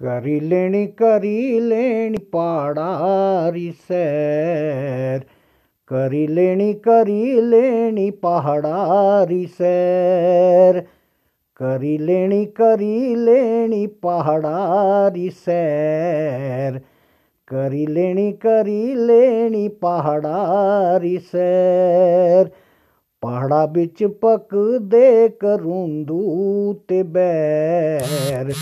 ਕਰੀ ਲੈਣੀ ਕਰੀ ਲੈਣੀ ਪਹਾੜਾਰੀ ਸੈਰ। ਕਰੀ ਲੈਣੀ ਕਰੀ ਲੈਣੀ ਪਹਾੜਾਰੀ ਸੈਰ। ਕਰੀ ਲੈਣੀ ਕਰੀ ਲੈਣੀ ਪਹਾੜਾਰੀ ਸੈਰ। ਕਰੀ ਲੈਣੀ ਕਰੀ ਲੈਣੀ ਪਹਾੜਾਰੀ ਸੈਰ। ਪਹਾੜਾ ਵਿੱਚ ਪੱਕਦੇ ਕਰੁੰਦੂ ਤੇ ਬੈਰ।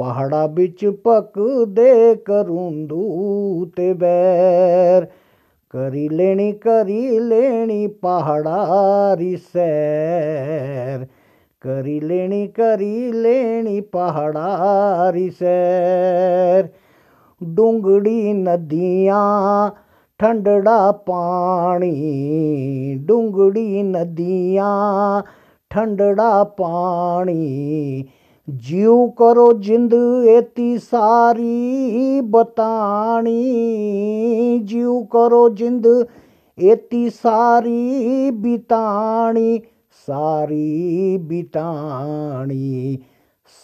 ਪਹਾੜਾ ਵਿੱਚ ਪੱਕਦੇ ਕਰੁੰਦੂ ਤੇ ਬੈਰ। ਕਰੀ ਲੈਣੀ ਕਰੀ ਲੈਣੀ ਪਹਾੜਾਰੀ ਸੈਰ। ਕਰੀ ਲੈਣੀ ਕਰੀ ਲੈਣੀ ਪਹਾੜਾਰੀ ਸੈਰ। ਡੁੰਗੜੀ ਨਦੀਆਂ ਠੰਡੜਾ ਪਾਣੀ। ਡੁੰਗੜੀ ਨਦੀਆਂ ਠੰਡੜਾ ਪਾਣੀ। ਜਿਉ ਕਰੋ ਜਿੰਦ ਏਤੀ ਸਾਰੀ ਬਤਾਣੀ। ਜਿਉ ਕਰੋ ਜਿੰਦ ਏਤੀ ਸਾਰੀ ਬਿਤਾਣੀ ਸਾਰੀ ਬਿਤਾਣੀ।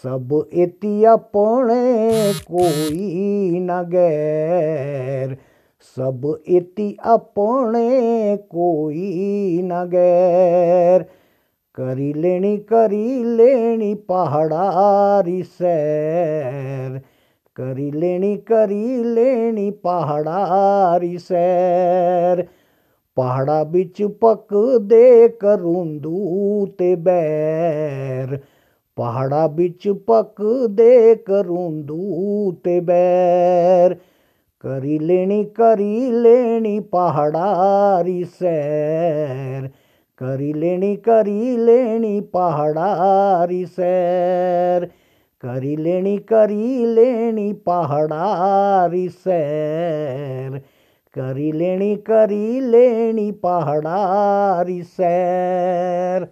ਸਭ ਏਤੀ ਆਪਣੇ ਕੋਈ ਨਾ ਗੈਰ। ਸਭ ਏਤੀ ਆਪਣੇ ਕੋਈ ਨਾ ਗੈਰ। ਕਰੀ ਲੈਣੀ ਕਰੀ ਲੈਣੀ ਪਹਾੜਾਰੀ ਸੈਰ। ਕਰੀ ਲੈਣੀ ਕਰੀ ਲੈਣੀ ਪਹਾੜਾਰੀ ਸੈਰ। ਪਹਾੜਾ ਵਿੱਚ ਪੱਕਦੇ ਕਰੁੰਦੂ ਤੇ ਬੈਰ। ਪਹਾੜਾ ਵਿੱਚ ਪੱਕਦੇ ਕਰੁੰਦੂ ਤੇ ਬੈਰ। ਕਰੀ ਲੈਣੀ ਕਰੀ ਲੈਣੀ ਪਹਾੜਾਰੀ ਸੈਰ। ਕਰੀ ਲੈਣੀ ਕਰੀ ਲੈਣੀ ਪਹਾੜਾਰੀ ਸੈਰ। ਕਰੀ ਲੈਣੀ ਕਰੀ ਲੈਣੀ ਪਹਾੜਾਰੀ ਸੈਰ। ਕਰੀ ਲੈਣੀ ਕਰੀ ਲੈਣੀ ਪਹਾੜਾਰੀ ਸੈਰ।